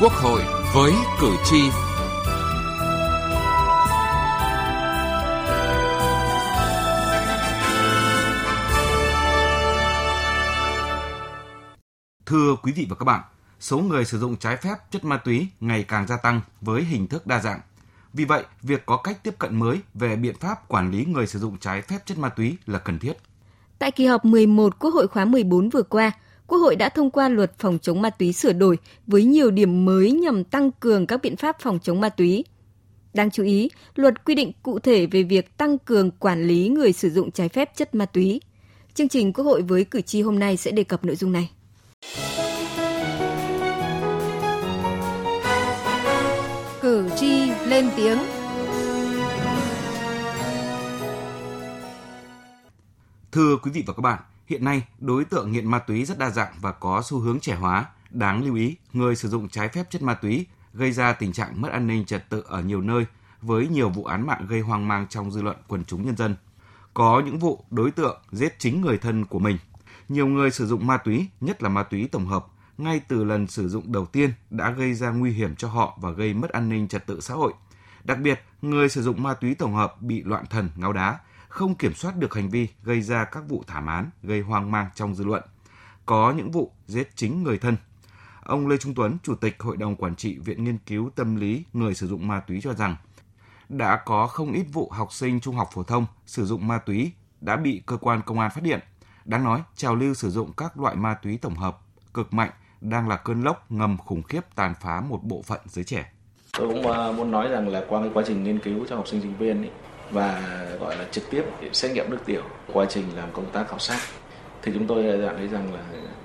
Quốc hội với cử tri. Thưa quý vị và các bạn, số người sử dụng trái phép chất ma túy ngày càng gia tăng với hình thức đa dạng. Vì vậy, việc có cách tiếp cận mới về biện pháp quản lý người sử dụng trái phép chất ma túy là cần thiết. Tại kỳ họp 11 Quốc hội khóa 14 vừa qua, Quốc hội đã thông qua luật phòng chống ma túy sửa đổi với nhiều điểm mới nhằm tăng cường các biện pháp phòng chống ma túy. Đáng chú ý, luật quy định cụ thể về việc tăng cường quản lý người sử dụng trái phép chất ma túy. Chương trình Quốc hội với cử tri hôm nay sẽ đề cập nội dung này. Cử tri lên tiếng Thưa quý vị và các bạn, Hiện nay, đối tượng nghiện ma túy rất đa dạng và có xu hướng trẻ hóa. Đáng lưu ý, người sử dụng trái phép chất ma túy gây ra tình trạng mất an ninh trật tự ở nhiều nơi với nhiều vụ án mạng gây hoang mang trong dư luận quần chúng nhân dân. Có những vụ đối tượng giết chính người thân của mình. Nhiều người sử dụng ma túy, nhất là ma túy tổng hợp, ngay từ lần sử dụng đầu tiên đã gây ra nguy hiểm cho họ và gây mất an ninh trật tự xã hội. Đặc biệt, người sử dụng ma túy tổng hợp bị loạn thần, ngáo đá, không kiểm soát được hành vi gây ra các vụ thảm án gây hoang mang trong dư luận. Có những vụ giết chính người thân. Ông Lê Trung Tuấn, Chủ tịch Hội đồng Quản trị Viện Nghiên cứu Tâm lý Người sử dụng ma túy cho rằng, đã có không ít vụ học sinh trung học phổ thông sử dụng ma túy đã bị cơ quan công an phát hiện. Đáng nói, trào lưu sử dụng các loại ma túy tổng hợp cực mạnh đang là cơn lốc ngầm khủng khiếp tàn phá một bộ phận giới trẻ. Tôi cũng à, muốn nói rằng là qua cái quá trình nghiên cứu cho học sinh sinh viên ấy, và, gọi là, trực tiếp xét nghiệm nước tiểu, quá trình làm công tác khảo sát. Thì chúng tôi đã thấy rằng là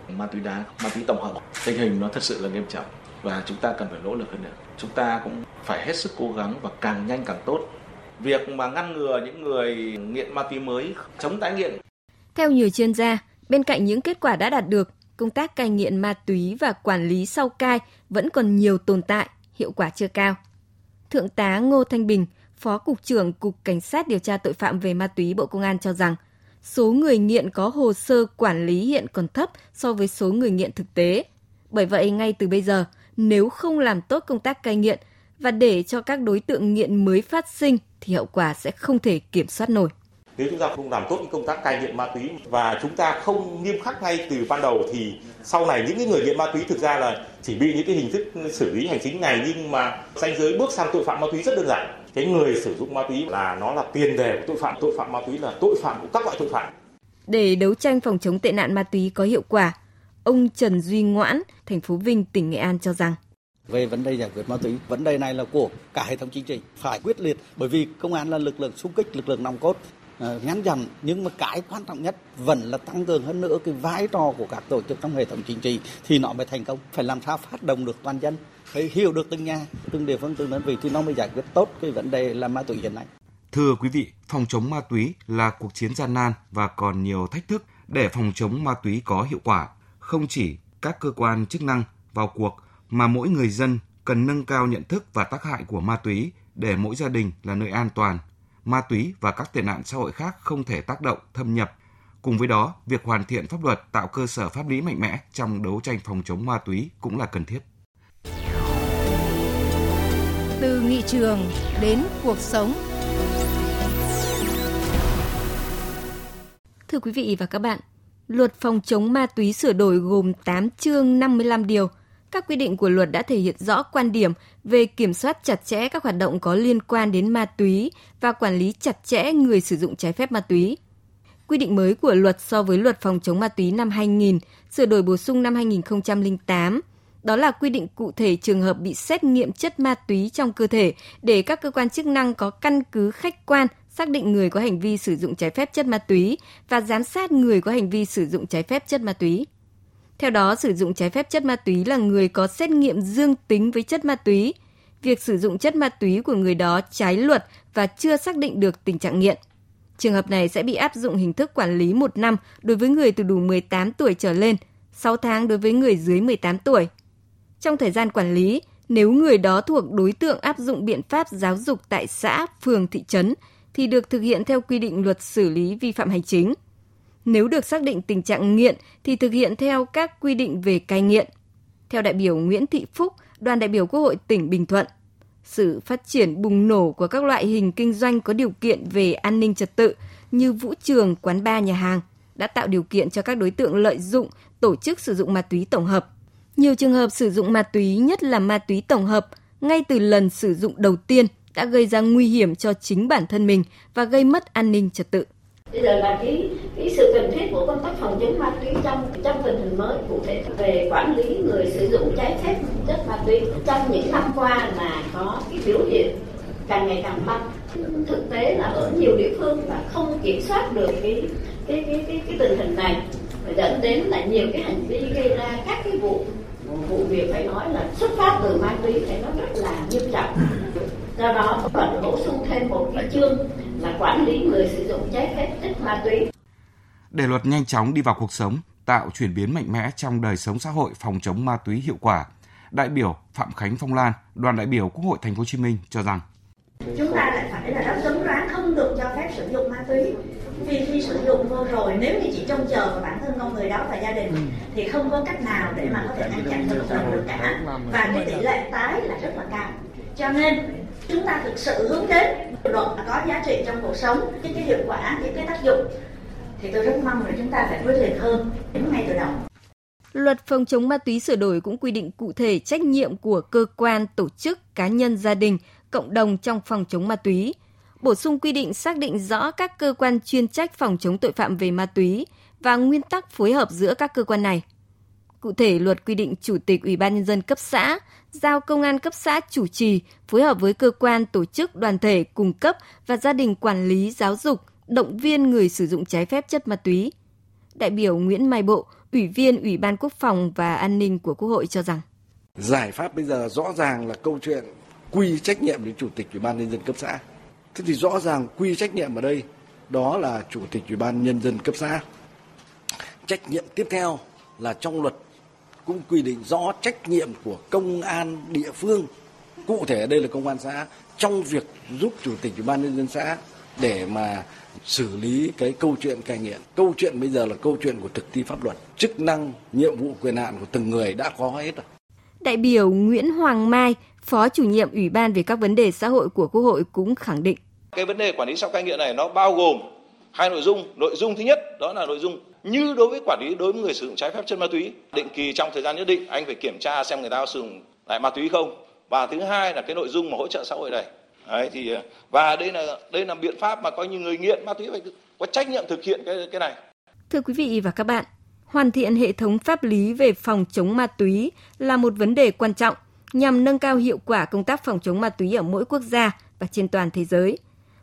ma túy đá, ma túy tổng hợp, tình hình nó thật sự là nghiêm trọng. Và chúng ta cần phải nỗ lực hơn nữa. Chúng ta cũng phải hết sức cố gắng và càng nhanh càng tốt. Việc mà ngăn ngừa những người nghiện ma túy mới, chống tái nghiện. Theo nhiều chuyên gia, bên cạnh những kết quả đã đạt được, công tác cai nghiện ma túy và quản lý sau cai vẫn còn nhiều tồn tại, hiệu quả chưa cao. Thượng tá ngô thanh bình Phó Cục trưởng Cục Cảnh sát điều tra tội phạm về ma túy Bộ Công an cho rằng, số người nghiện có hồ sơ quản lý hiện còn thấp so với số người nghiện thực tế. Bởi vậy, ngay từ bây giờ, nếu không làm tốt công tác cai nghiện và để cho các đối tượng nghiện mới phát sinh thì hậu quả sẽ không thể kiểm soát nổi. Nếu chúng ta không làm tốt công tác cai nghiện ma túy và chúng ta không nghiêm khắc ngay từ ban đầu thì sau này những người nghiện ma túy thực ra là chỉ bị những cái hình thức xử lý hành chính này nhưng mà danh giới bước sang tội phạm ma túy rất đơn giản cái người sử dụng ma túy là nó là tiền đề của tội phạm. Tội phạm ma túy là tội phạm của các loại tội phạm. Để đấu tranh phòng chống tệ nạn ma túy có hiệu quả ông Trần Duy Ngoãn thành phố Vinh tỉnh Nghệ An cho rằng. Về vấn đề giải quyết ma túy vấn đề này là của cả hệ thống chính trị phải quyết liệt bởi vì công an là lực lượng xung kích lực lượng nòng cốt uh, ngắn dần nhưng mà cái quan trọng nhất vẫn là tăng cường hơn nữa cái vai trò của các tổ chức trong hệ thống chính trị thì nó mới thành công phải làm sao phát động được toàn dân phải hiểu được từng nhà, từng địa phương, từng đơn vị thì nó mới giải quyết tốt cái vấn đề là ma túy hiện nay. Thưa quý vị, phòng chống ma túy là cuộc chiến gian nan và còn nhiều thách thức để phòng chống ma túy có hiệu quả. Không chỉ các cơ quan chức năng vào cuộc mà mỗi người dân cần nâng cao nhận thức và tác hại của ma túy để mỗi gia đình là nơi an toàn. Ma túy và các tệ nạn xã hội khác không thể tác động, thâm nhập. Cùng với đó, việc hoàn thiện pháp luật tạo cơ sở pháp lý mạnh mẽ trong đấu tranh phòng chống ma túy cũng là cần thiết từ nghị trường đến cuộc sống. Thưa quý vị và các bạn, Luật phòng chống ma túy sửa đổi gồm 8 chương 55 điều. Các quy định của luật đã thể hiện rõ quan điểm về kiểm soát chặt chẽ các hoạt động có liên quan đến ma túy và quản lý chặt chẽ người sử dụng trái phép ma túy. Quy định mới của luật so với luật phòng chống ma túy năm 2000, sửa đổi bổ sung năm 2008 đó là quy định cụ thể trường hợp bị xét nghiệm chất ma túy trong cơ thể để các cơ quan chức năng có căn cứ khách quan xác định người có hành vi sử dụng trái phép chất ma túy và giám sát người có hành vi sử dụng trái phép chất ma túy. Theo đó, sử dụng trái phép chất ma túy là người có xét nghiệm dương tính với chất ma túy. Việc sử dụng chất ma túy của người đó trái luật và chưa xác định được tình trạng nghiện. Trường hợp này sẽ bị áp dụng hình thức quản lý một năm đối với người từ đủ 18 tuổi trở lên, 6 tháng đối với người dưới 18 tuổi – trong thời gian quản lý, nếu người đó thuộc đối tượng áp dụng biện pháp giáo dục tại xã, phường, thị trấn thì được thực hiện theo quy định luật xử lý vi phạm hành chính. Nếu được xác định tình trạng nghiện thì thực hiện theo các quy định về cai nghiện. Theo đại biểu Nguyễn Thị Phúc, đoàn đại biểu Quốc hội tỉnh Bình Thuận. Sự phát triển bùng nổ của các loại hình kinh doanh có điều kiện về an ninh trật tự như vũ trường, quán bar, nhà hàng đã tạo điều kiện cho các đối tượng lợi dụng tổ chức sử dụng ma túy tổng hợp. Nhiều trường hợp sử dụng ma túy, nhất là ma túy tổng hợp, ngay từ lần sử dụng đầu tiên đã gây ra nguy hiểm cho chính bản thân mình và gây mất an ninh trật tự. Bây giờ là cái cái sự cần thiết của công tác phòng chống ma túy trong trong tình hình mới cụ thể về quản lý người sử dụng trái phép chất ma túy trong những năm qua là có cái biểu hiện càng ngày càng tăng thực tế là ở nhiều địa phương là không kiểm soát được cái cái cái cái, cái tình hình này và dẫn đến là nhiều cái hành vi gây ra các cái vụ vụ việc phải nói là xuất phát từ ma túy phải nói rất là nghiêm trọng do đó cần bổ sung thêm một cái chương là quản lý người sử dụng trái phép chất ma túy để luật nhanh chóng đi vào cuộc sống, tạo chuyển biến mạnh mẽ trong đời sống xã hội phòng chống ma túy hiệu quả. Đại biểu Phạm Khánh Phong Lan, đoàn đại biểu Quốc hội Thành phố Hồ Chí Minh cho rằng chúng ta lại phải là rất cứng rắn không được cho phép sử dụng ma túy vì khi sử dụng vô rồi nếu như chỉ trông chờ vào bản thân con người đó và gia đình thì không có cách nào để mà có thể ngăn chặn được được cả. Và cái tỷ lệ tái là rất là cao. Cho nên chúng ta thực sự hướng đến luật có giá trị trong cuộc sống cái cái hiệu quả cái cái tác dụng thì tôi rất mong là chúng ta phải quyết liệt hơn ngay từ đầu. Luật phòng chống ma túy sửa đổi cũng quy định cụ thể trách nhiệm của cơ quan, tổ chức, cá nhân, gia đình, cộng đồng trong phòng chống ma túy. Bổ sung quy định xác định rõ các cơ quan chuyên trách phòng chống tội phạm về ma túy và nguyên tắc phối hợp giữa các cơ quan này. Cụ thể, luật quy định Chủ tịch Ủy ban Nhân dân cấp xã, giao công an cấp xã chủ trì, phối hợp với cơ quan, tổ chức, đoàn thể, cung cấp và gia đình quản lý, giáo dục, động viên người sử dụng trái phép chất ma túy. Đại biểu Nguyễn Mai Bộ, Ủy viên Ủy ban Quốc phòng và An ninh của Quốc hội cho rằng Giải pháp bây giờ rõ ràng là câu chuyện quy trách nhiệm đến Chủ tịch Ủy ban Nhân dân cấp xã. Thế thì rõ ràng quy trách nhiệm ở đây đó là Chủ tịch Ủy ban Nhân dân cấp xã. Trách nhiệm tiếp theo là trong luật cũng quy định rõ trách nhiệm của công an địa phương. Cụ thể ở đây là công an xã trong việc giúp Chủ tịch Ủy ban Nhân dân xã để mà xử lý cái câu chuyện cai nghiện. Câu chuyện bây giờ là câu chuyện của thực thi pháp luật. Chức năng, nhiệm vụ, quyền hạn của từng người đã có hết rồi. Đại biểu Nguyễn Hoàng Mai, Phó chủ nhiệm Ủy ban về các vấn đề xã hội của Quốc hội cũng khẳng định. Cái vấn đề quản lý sau cai nghiện này nó bao gồm hai nội dung. Nội dung thứ nhất đó là nội dung như đối với quản lý đối với người sử dụng trái phép chất ma túy. Định kỳ trong thời gian nhất định anh phải kiểm tra xem người ta có sử dụng lại ma túy không. Và thứ hai là cái nội dung mà hỗ trợ xã hội này Đấy, thì và đây là đây là biện pháp mà coi như người nghiện ma túy phải có trách nhiệm thực hiện cái cái này. Thưa quý vị và các bạn, hoàn thiện hệ thống pháp lý về phòng chống ma túy là một vấn đề quan trọng nhằm nâng cao hiệu quả công tác phòng chống ma túy ở mỗi quốc gia và trên toàn thế giới.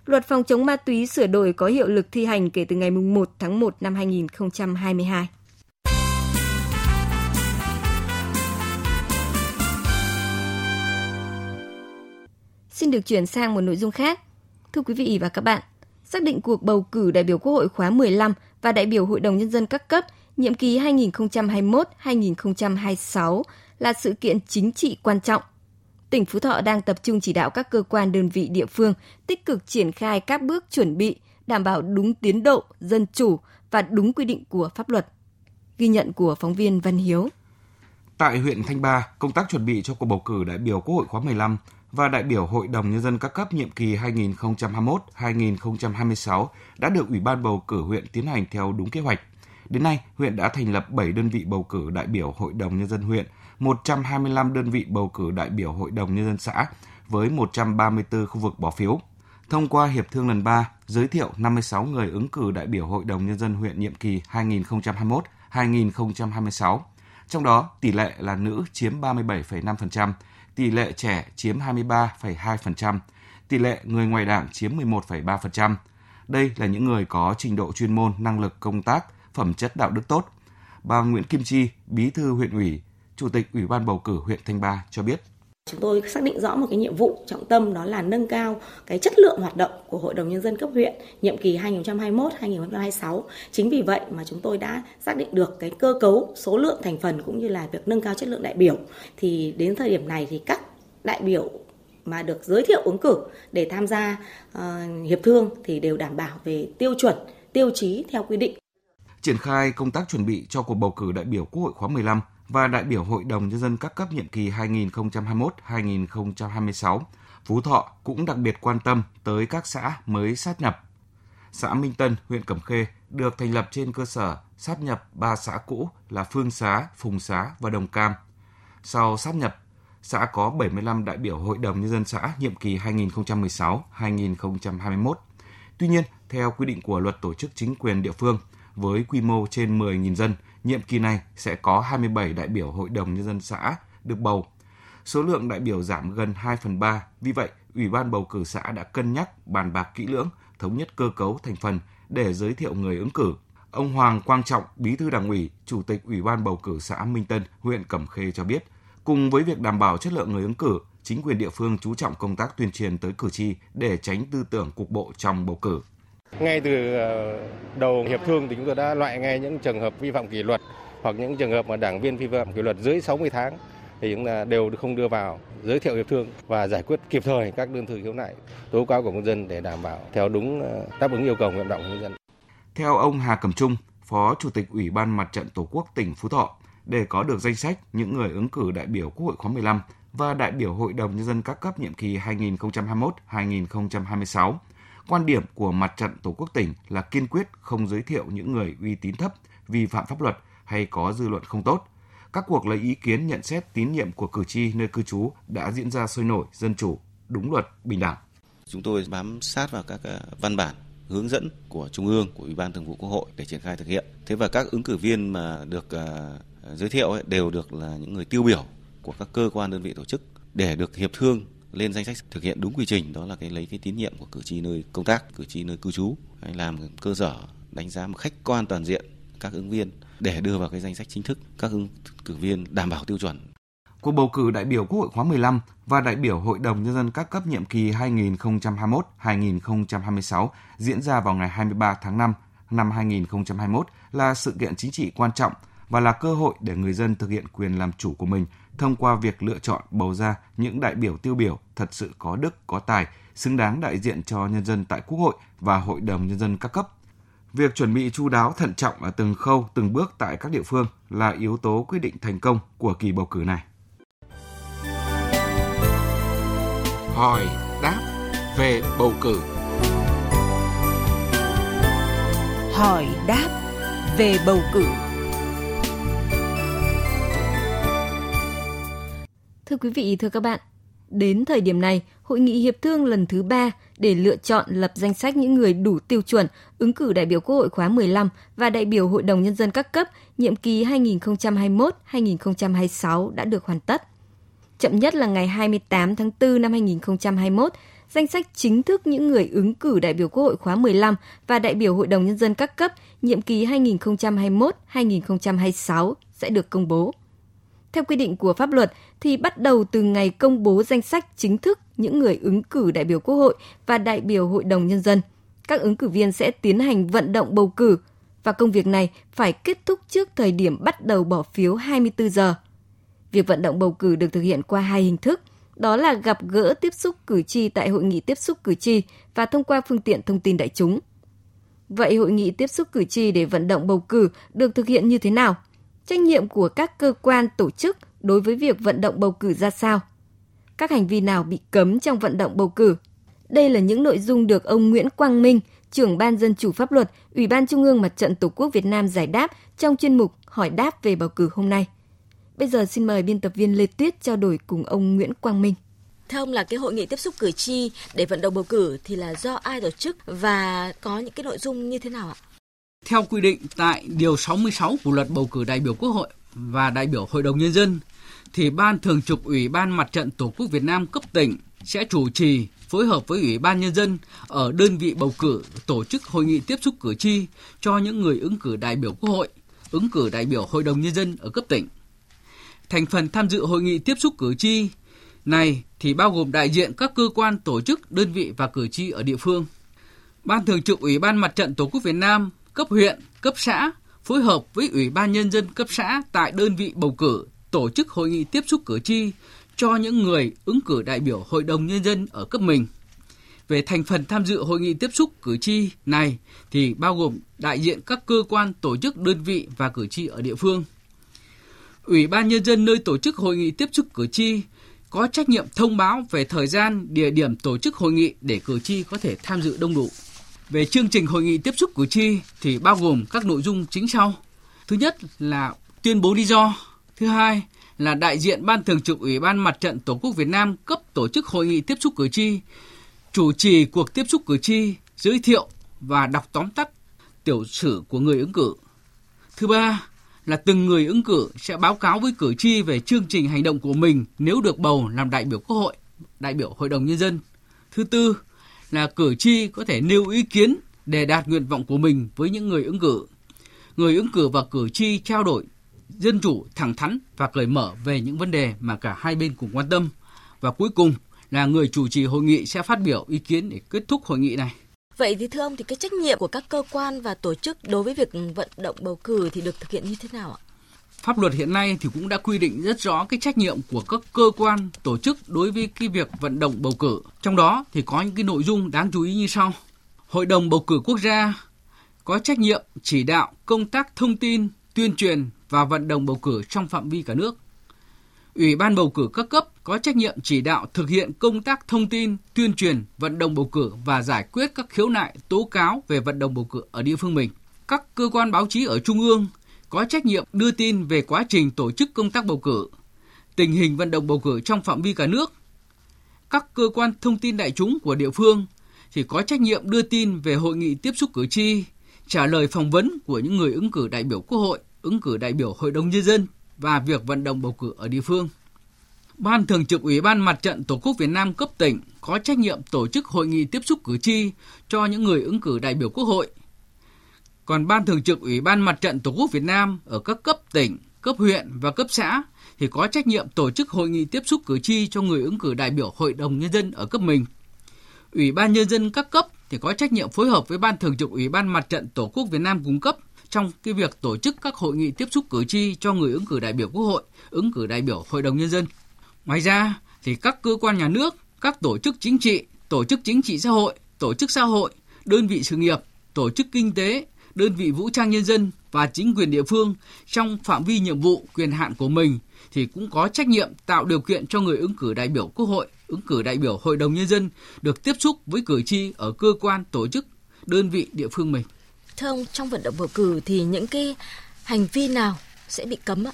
Luật phòng chống ma túy sửa đổi có hiệu lực thi hành kể từ ngày 1 tháng 1 năm 2022. Xin được chuyển sang một nội dung khác. Thưa quý vị và các bạn, xác định cuộc bầu cử đại biểu Quốc hội khóa 15 và đại biểu Hội đồng Nhân dân các cấp nhiệm kỳ 2021-2026 là sự kiện chính trị quan trọng. Tỉnh Phú Thọ đang tập trung chỉ đạo các cơ quan đơn vị địa phương tích cực triển khai các bước chuẩn bị, đảm bảo đúng tiến độ, dân chủ và đúng quy định của pháp luật. Ghi nhận của phóng viên Văn Hiếu. Tại huyện Thanh Ba, công tác chuẩn bị cho cuộc bầu cử đại biểu Quốc hội khóa 15 và đại biểu Hội đồng Nhân dân các cấp nhiệm kỳ 2021-2026 đã được Ủy ban bầu cử huyện tiến hành theo đúng kế hoạch. Đến nay, huyện đã thành lập 7 đơn vị bầu cử đại biểu Hội đồng Nhân dân huyện, 125 đơn vị bầu cử đại biểu Hội đồng Nhân dân xã với 134 khu vực bỏ phiếu. Thông qua hiệp thương lần 3, giới thiệu 56 người ứng cử đại biểu Hội đồng Nhân dân huyện nhiệm kỳ 2021-2026. Trong đó, tỷ lệ là nữ chiếm 37,5%, tỷ lệ trẻ chiếm 23,2%, tỷ lệ người ngoài đảng chiếm 11,3%. Đây là những người có trình độ chuyên môn, năng lực công tác, phẩm chất đạo đức tốt. Bà Nguyễn Kim Chi, Bí thư huyện ủy, Chủ tịch Ủy ban bầu cử huyện Thanh Ba cho biết. Chúng tôi xác định rõ một cái nhiệm vụ trọng tâm đó là nâng cao cái chất lượng hoạt động của Hội đồng Nhân dân cấp huyện nhiệm kỳ 2021-2026. Chính vì vậy mà chúng tôi đã xác định được cái cơ cấu, số lượng thành phần cũng như là việc nâng cao chất lượng đại biểu. Thì đến thời điểm này thì các đại biểu mà được giới thiệu ứng cử để tham gia uh, hiệp thương thì đều đảm bảo về tiêu chuẩn, tiêu chí theo quy định. Triển khai công tác chuẩn bị cho cuộc bầu cử đại biểu Quốc hội khóa 15 và đại biểu Hội đồng Nhân dân các cấp nhiệm kỳ 2021-2026, Phú Thọ cũng đặc biệt quan tâm tới các xã mới sát nhập. Xã Minh Tân, huyện Cẩm Khê được thành lập trên cơ sở sát nhập ba xã cũ là Phương Xá, Phùng Xá và Đồng Cam. Sau sát nhập, xã có 75 đại biểu Hội đồng Nhân dân xã nhiệm kỳ 2016-2021. Tuy nhiên, theo quy định của luật tổ chức chính quyền địa phương, với quy mô trên 10.000 dân, nhiệm kỳ này sẽ có 27 đại biểu Hội đồng Nhân dân xã được bầu. Số lượng đại biểu giảm gần 2 phần 3, vì vậy Ủy ban bầu cử xã đã cân nhắc bàn bạc kỹ lưỡng, thống nhất cơ cấu thành phần để giới thiệu người ứng cử. Ông Hoàng Quang Trọng, Bí thư Đảng ủy, Chủ tịch Ủy ban bầu cử xã Minh Tân, huyện Cẩm Khê cho biết, cùng với việc đảm bảo chất lượng người ứng cử, chính quyền địa phương chú trọng công tác tuyên truyền tới cử tri để tránh tư tưởng cục bộ trong bầu cử. Ngay từ ờ, đầu hiệp thương thì chúng tôi đã loại ngay những trường hợp vi phạm kỷ luật hoặc những trường hợp mà đảng viên vi phạm kỷ luật dưới 60 tháng thì chúng ta đều không đưa vào giới thiệu hiệp thương và giải quyết kịp thời các đơn thư khiếu nại tố cáo của công dân để đảm bảo theo đúng ờ, đáp ứng yêu cầu nguyện vọng của nhân dân. Theo ông Hà Cẩm Trung, Phó Chủ tịch Ủy ban Mặt trận Tổ quốc tỉnh Phú Thọ, để có được danh sách những người ứng cử đại biểu Quốc hội khóa 15 và đại biểu Hội đồng Nhân dân các cấp nhiệm kỳ 2021-2026, quan điểm của Mặt trận Tổ quốc tỉnh là kiên quyết không giới thiệu những người uy tín thấp, vi phạm pháp luật hay có dư luận không tốt. Các cuộc lấy ý kiến nhận xét tín nhiệm của cử tri nơi cư trú đã diễn ra sôi nổi, dân chủ, đúng luật, bình đẳng. Chúng tôi bám sát vào các ờ, văn bản hướng dẫn của Trung ương, của Ủy ban Thường vụ Quốc hội để triển khai thực hiện. Thế và các ứng cử viên mà được uh, giới thiệu ấy, đều được là những người tiêu biểu của các cơ quan đơn vị tổ chức để được hiệp thương lên danh sách thực hiện đúng quy trình đó là cái lấy cái tín nhiệm của cử tri nơi công tác, cử tri nơi cư trú, hay làm cơ sở đánh giá một khách quan toàn diện các ứng viên để đưa vào cái danh sách chính thức các ứng cử viên đảm bảo tiêu chuẩn. Cuộc bầu cử đại biểu Quốc hội khóa 15 và đại biểu Hội đồng Nhân dân các cấp nhiệm kỳ 2021-2026 diễn ra vào ngày 23 tháng 5 năm 2021 là sự kiện chính trị quan trọng và là cơ hội để người dân thực hiện quyền làm chủ của mình thông qua việc lựa chọn bầu ra những đại biểu tiêu biểu thật sự có đức, có tài, xứng đáng đại diện cho nhân dân tại Quốc hội và Hội đồng Nhân dân các cấp. Việc chuẩn bị chu đáo thận trọng ở từng khâu, từng bước tại các địa phương là yếu tố quyết định thành công của kỳ bầu cử này. hỏi đáp về bầu cử. Hỏi đáp về bầu cử. Thưa quý vị, thưa các bạn, đến thời điểm này, Hội nghị hiệp thương lần thứ ba để lựa chọn lập danh sách những người đủ tiêu chuẩn ứng cử đại biểu Quốc hội khóa 15 và đại biểu Hội đồng Nhân dân các cấp nhiệm kỳ 2021-2026 đã được hoàn tất. Chậm nhất là ngày 28 tháng 4 năm 2021, danh sách chính thức những người ứng cử đại biểu Quốc hội khóa 15 và đại biểu Hội đồng Nhân dân các cấp nhiệm kỳ 2021-2026 sẽ được công bố. Theo quy định của pháp luật thì bắt đầu từ ngày công bố danh sách chính thức những người ứng cử đại biểu Quốc hội và đại biểu Hội đồng Nhân dân, các ứng cử viên sẽ tiến hành vận động bầu cử và công việc này phải kết thúc trước thời điểm bắt đầu bỏ phiếu 24 giờ – Việc vận động bầu cử được thực hiện qua hai hình thức, đó là gặp gỡ tiếp xúc cử tri tại hội nghị tiếp xúc cử tri và thông qua phương tiện thông tin đại chúng. Vậy hội nghị tiếp xúc cử tri để vận động bầu cử được thực hiện như thế nào? Trách nhiệm của các cơ quan tổ chức đối với việc vận động bầu cử ra sao? Các hành vi nào bị cấm trong vận động bầu cử? Đây là những nội dung được ông Nguyễn Quang Minh, trưởng ban dân chủ pháp luật, Ủy ban Trung ương Mặt trận Tổ quốc Việt Nam giải đáp trong chuyên mục Hỏi đáp về bầu cử hôm nay. Bây giờ xin mời biên tập viên Lê Tuyết trao đổi cùng ông Nguyễn Quang Minh. Theo ông là cái hội nghị tiếp xúc cử tri để vận động bầu cử thì là do ai tổ chức và có những cái nội dung như thế nào ạ? Theo quy định tại Điều 66 của luật bầu cử đại biểu Quốc hội và đại biểu Hội đồng Nhân dân, thì Ban Thường trực Ủy ban Mặt trận Tổ quốc Việt Nam cấp tỉnh sẽ chủ trì phối hợp với Ủy ban Nhân dân ở đơn vị bầu cử tổ chức hội nghị tiếp xúc cử tri cho những người ứng cử đại biểu Quốc hội, ứng cử đại biểu Hội đồng Nhân dân ở cấp tỉnh. Thành phần tham dự hội nghị tiếp xúc cử tri này thì bao gồm đại diện các cơ quan tổ chức, đơn vị và cử tri ở địa phương. Ban Thường trực Ủy ban Mặt trận Tổ quốc Việt Nam cấp huyện, cấp xã phối hợp với Ủy ban Nhân dân cấp xã tại đơn vị bầu cử tổ chức hội nghị tiếp xúc cử tri cho những người ứng cử đại biểu Hội đồng Nhân dân ở cấp mình. Về thành phần tham dự hội nghị tiếp xúc cử tri này thì bao gồm đại diện các cơ quan tổ chức đơn vị và cử tri ở địa phương – Ủy ban Nhân dân nơi tổ chức hội nghị tiếp xúc cử tri có trách nhiệm thông báo về thời gian, địa điểm tổ chức hội nghị để cử tri có thể tham dự đông đủ. Về chương trình hội nghị tiếp xúc cử tri thì bao gồm các nội dung chính sau. Thứ nhất là tuyên bố lý do. Thứ hai là đại diện Ban Thường trực Ủy ban Mặt trận Tổ quốc Việt Nam cấp tổ chức hội nghị tiếp xúc cử tri, chủ trì cuộc tiếp xúc cử tri, giới thiệu và đọc tóm tắt tiểu sử của người ứng cử. Thứ ba là từng người ứng cử sẽ báo cáo với cử tri về chương trình hành động của mình nếu được bầu làm đại biểu Quốc hội, đại biểu Hội đồng Nhân dân. Thứ tư là cử tri có thể nêu ý kiến để đạt nguyện vọng của mình với những người ứng cử. Người ứng cử và cử tri trao đổi dân chủ, thẳng thắn và cởi mở về những vấn đề mà cả hai bên cùng quan tâm. Và cuối cùng là người chủ trì hội nghị sẽ phát biểu ý kiến để kết thúc hội nghị này. Vậy thì thưa ông thì cái trách nhiệm của các cơ quan và tổ chức đối với việc vận động bầu cử thì được thực hiện như thế nào ạ? Pháp luật hiện nay thì cũng đã quy định rất rõ cái trách nhiệm của các cơ quan, tổ chức đối với cái việc vận động bầu cử. Trong đó thì có những cái nội dung đáng chú ý như sau. Hội đồng bầu cử quốc gia có trách nhiệm chỉ đạo công tác thông tin, tuyên truyền và vận động bầu cử trong phạm vi cả nước. Ủy ban bầu cử các cấp có trách nhiệm chỉ đạo thực hiện công tác thông tin, tuyên truyền, vận động bầu cử và giải quyết các khiếu nại, tố cáo về vận động bầu cử ở địa phương mình. Các cơ quan báo chí ở trung ương có trách nhiệm đưa tin về quá trình tổ chức công tác bầu cử, tình hình vận động bầu cử trong phạm vi cả nước. Các cơ quan thông tin đại chúng của địa phương thì có trách nhiệm đưa tin về hội nghị tiếp xúc cử tri, trả lời phỏng vấn của những người ứng cử đại biểu Quốc hội, ứng cử đại biểu Hội đồng Nhân dân và việc vận động bầu cử ở địa phương. Ban Thường trực Ủy ban Mặt trận Tổ quốc Việt Nam cấp tỉnh có trách nhiệm tổ chức hội nghị tiếp xúc cử tri cho những người ứng cử đại biểu Quốc hội. Còn Ban Thường trực Ủy ban Mặt trận Tổ quốc Việt Nam ở các cấp tỉnh, cấp huyện và cấp xã thì có trách nhiệm tổ chức hội nghị tiếp xúc cử tri cho người ứng cử đại biểu Hội đồng Nhân dân ở cấp mình. Ủy ban Nhân dân các cấp thì có trách nhiệm phối hợp với Ban Thường trực Ủy ban Mặt trận Tổ quốc Việt Nam cung cấp trong cái việc tổ chức các hội nghị tiếp xúc cử tri cho người ứng cử đại biểu Quốc hội, ứng cử đại biểu Hội đồng Nhân dân. Ngoài ra thì các cơ quan nhà nước, các tổ chức chính trị, tổ chức chính trị xã hội, tổ chức xã hội, đơn vị sự nghiệp, tổ chức kinh tế, đơn vị vũ trang nhân dân và chính quyền địa phương trong phạm vi nhiệm vụ quyền hạn của mình thì cũng có trách nhiệm tạo điều kiện cho người ứng cử đại biểu Quốc hội, ứng cử đại biểu Hội đồng nhân dân được tiếp xúc với cử tri ở cơ quan, tổ chức, đơn vị địa phương mình. Thưa ông, trong vận động bầu cử thì những cái hành vi nào sẽ bị cấm ạ?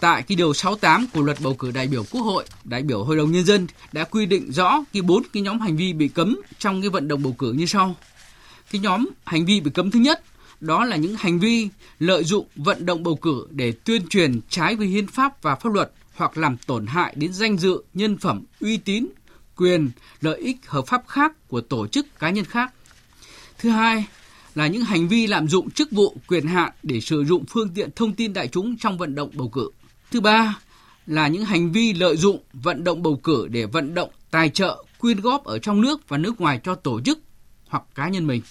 Tại cái điều 68 của luật bầu cử đại biểu Quốc hội, đại biểu Hội đồng nhân dân đã quy định rõ cái bốn cái nhóm hành vi bị cấm trong cái vận động bầu cử như sau. Cái nhóm hành vi bị cấm thứ nhất đó là những hành vi lợi dụng vận động bầu cử để tuyên truyền trái với hiến pháp và pháp luật hoặc làm tổn hại đến danh dự, nhân phẩm, uy tín, quyền, lợi ích hợp pháp khác của tổ chức cá nhân khác. Thứ hai là những hành vi lạm dụng chức vụ quyền hạn để sử dụng phương tiện thông tin đại chúng trong vận động bầu cử. Thứ ba là những hành vi lợi dụng vận động bầu cử để vận động tài trợ, quyên góp ở trong nước và nước ngoài cho tổ chức hoặc cá nhân mình.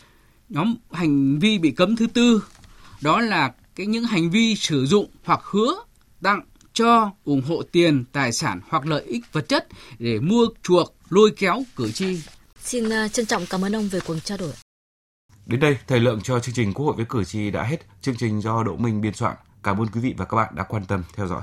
Nhóm hành vi bị cấm thứ tư đó là cái những hành vi sử dụng hoặc hứa tặng cho ủng hộ tiền, tài sản hoặc lợi ích vật chất để mua chuộc, lôi kéo cử tri. Xin uh, trân trọng cảm ơn ông về cuộc trao đổi. Đến đây, thời lượng cho chương trình Quốc hội với cử tri đã hết. Chương trình do Đỗ Minh biên soạn. Cảm ơn quý vị và các bạn đã quan tâm theo dõi.